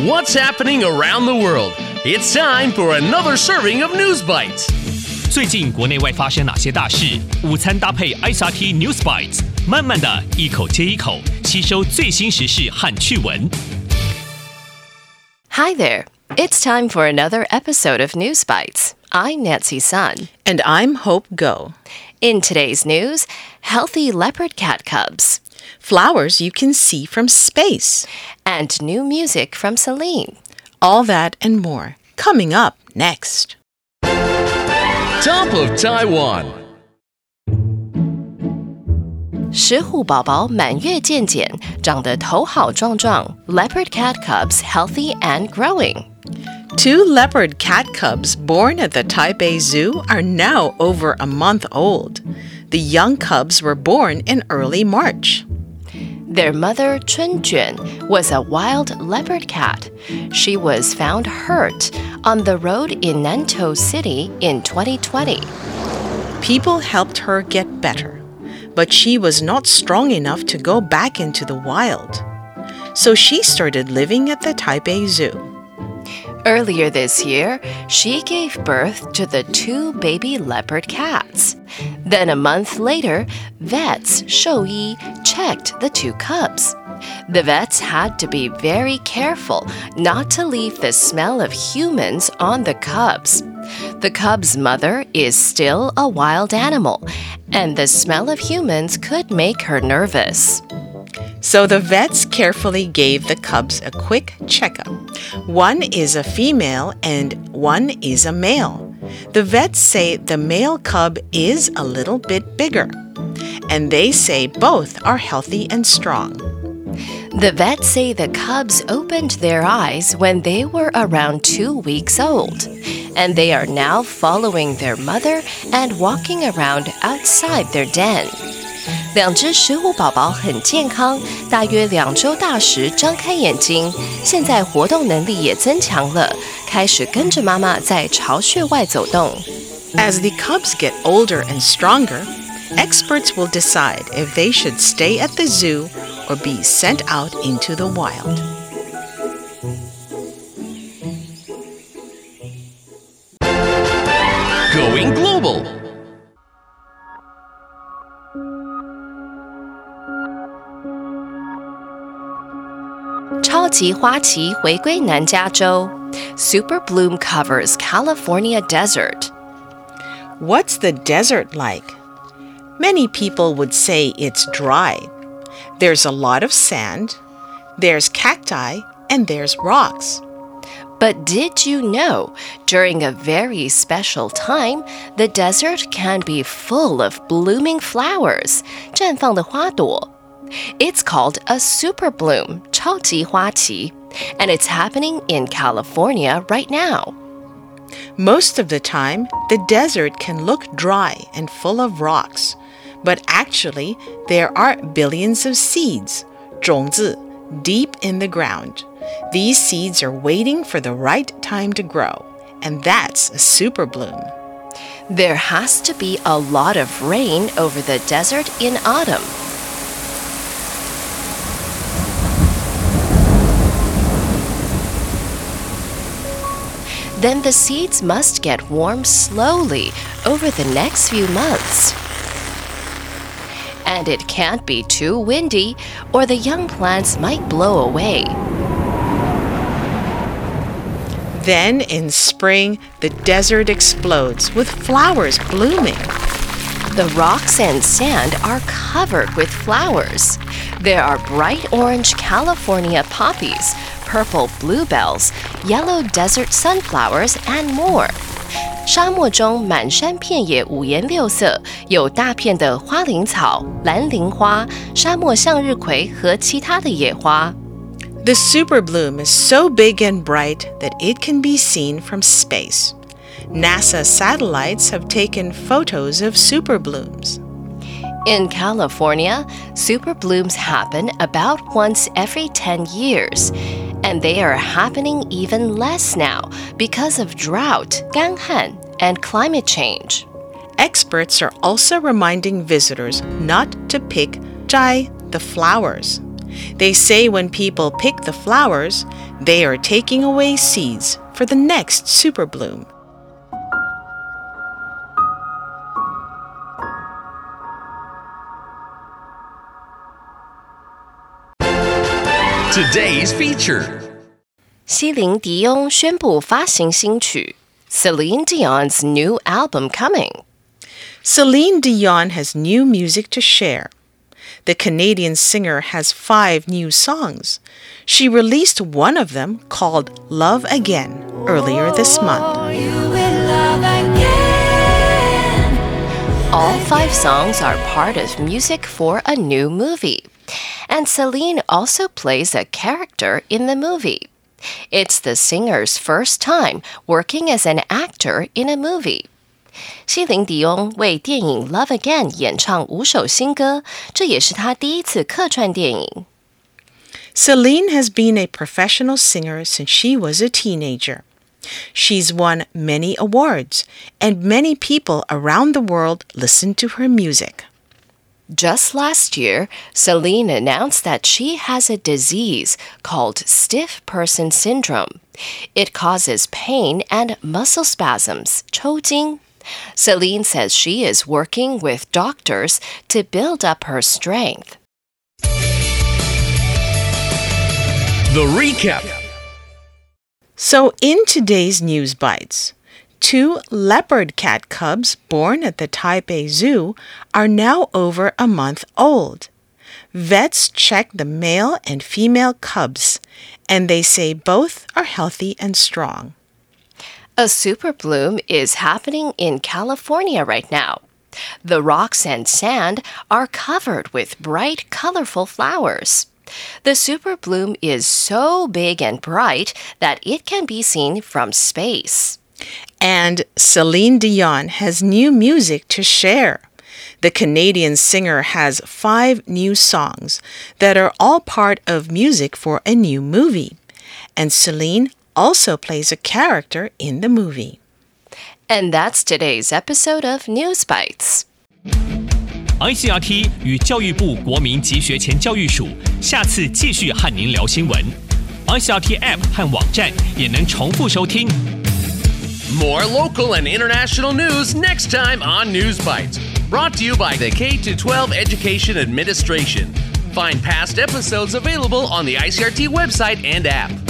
What's happening around the world? It's time for another serving of News Bites. 最近国内外发生哪些大事？午餐搭配 SRT News Bites，慢慢的一口接一口吸收最新时事和趣闻。Hi there. It's time for another episode of News Bites. I'm Nancy Sun. And I'm Hope Ngo. In today's news, healthy leopard cat cubs Flowers you can see from space. and new music from Celine. All that and more coming up next. Top of Taiwan. 石虎宝宝满月见检，长得头好壮壮。Leopard cat cubs healthy and growing. Two leopard cat cubs born at the Taipei Zoo are now over a month old. The young cubs were born in early March. Their mother, Chun Juan, was a wild leopard cat. She was found hurt on the road in Nantou City in 2020. People helped her get better, but she was not strong enough to go back into the wild. So she started living at the Taipei Zoo. Earlier this year, she gave birth to the two baby leopard cats. Then a month later, vets Shou Yi checked the two cubs. The vets had to be very careful not to leave the smell of humans on the cubs. The cub's mother is still a wild animal, and the smell of humans could make her nervous. So the vets carefully gave the cubs a quick checkup. One is a female and one is a male. The vets say the male cub is a little bit bigger, and they say both are healthy and strong. The vets say the cubs opened their eyes when they were around two weeks old, and they are now following their mother and walking around outside their den. 两只石虎宝宝很健康，大约两周大时张开眼睛，现在活动能力也增强了，开始跟着妈妈在巢穴外走动。 As the cubs get older and stronger, experts will decide if they should stay at the zoo or be sent out into the wild. 超级花旗回归南加州，Super Bloom covers California desert。 What's the desert like? Many people would say it's dry. There's a lot of sand, there's cacti, and there's rocks. But did you know, during a very special time, the desert can be full of blooming flowers, 绽放的花朵. It's called a super bloom, 超级花旗, and it's happening in California right now. Most of the time, the desert can look dry and full of rocks, but actually, there are billions of seeds, 种子, deep in the ground. These seeds are waiting for the right time to grow, and that's a super bloom. There has to be a lot of rain over the desert in autumn. Then the seeds must get warm slowly over the next few months. And it can't be too windy, or the young plants might blow away. Then in spring, the desert explodes with flowers blooming. The rocks and sand are covered with flowers. There are bright orange California poppies, purple bluebells, yellow desert sunflowers, and more. 沙漠中满山遍野五颜六色，有大片的花灵草、蓝铃花、沙漠向日葵和其他的野花。 The super bloom is so big and bright that it can be seen from space. NASA satellites have taken photos of super blooms. In California, super blooms happen about once every 10 years, and they are happening even less now because of drought, 干旱, and climate change. Experts are also reminding visitors not to pick zhai, the flowers. They say when people pick the flowers, they are taking away seeds for the next super bloom. Today's feature. 西林迪翁宣布发行新曲，Celine Dion's new album coming. Celine Dion has new music to share. The Canadian singer has five new songs. She released one of them called Love Again earlier this month. All five songs are part of music for a new movie. And Celine also plays a character in the movie. It's the singer's first time working as an actor in a movie. 西林迪翁为电影《Love Again》演唱五首新歌，这也是他第一次客串电影。Celine has been a professional singer since she was a teenager. She's won many awards, and many people around the world listen to her music. Just last year, Celine announced that she has a disease called stiff person syndrome. It causes pain and muscle spasms, 抽筋. Celine says she is working with doctors to build up her strength. The recap. So, in today's News Bites, Two leopard cat cubs born at the Taipei Zoo are now over a month old. Vets check the male and female cubs, and they say both are healthy and strong. A super bloom is happening in California right now. The rocks and sand are covered with bright, colorful flowers. The super bloom is so big and bright that it can be seen from space. And Celine Dion has new music to share. The Canadian singer has five new songs that are all part of music for a new movie. And Celine also plays a character in the movie. And that's today's episode of News Bites. ICRT 与教育部国民及学前教育署下次继续和您聊新闻。ICRT App 和网站也能重复收听。 More local and international news next time on News Bites. Brought to you by the K 12 Education Administration. Find past episodes available on the ICRT website and app.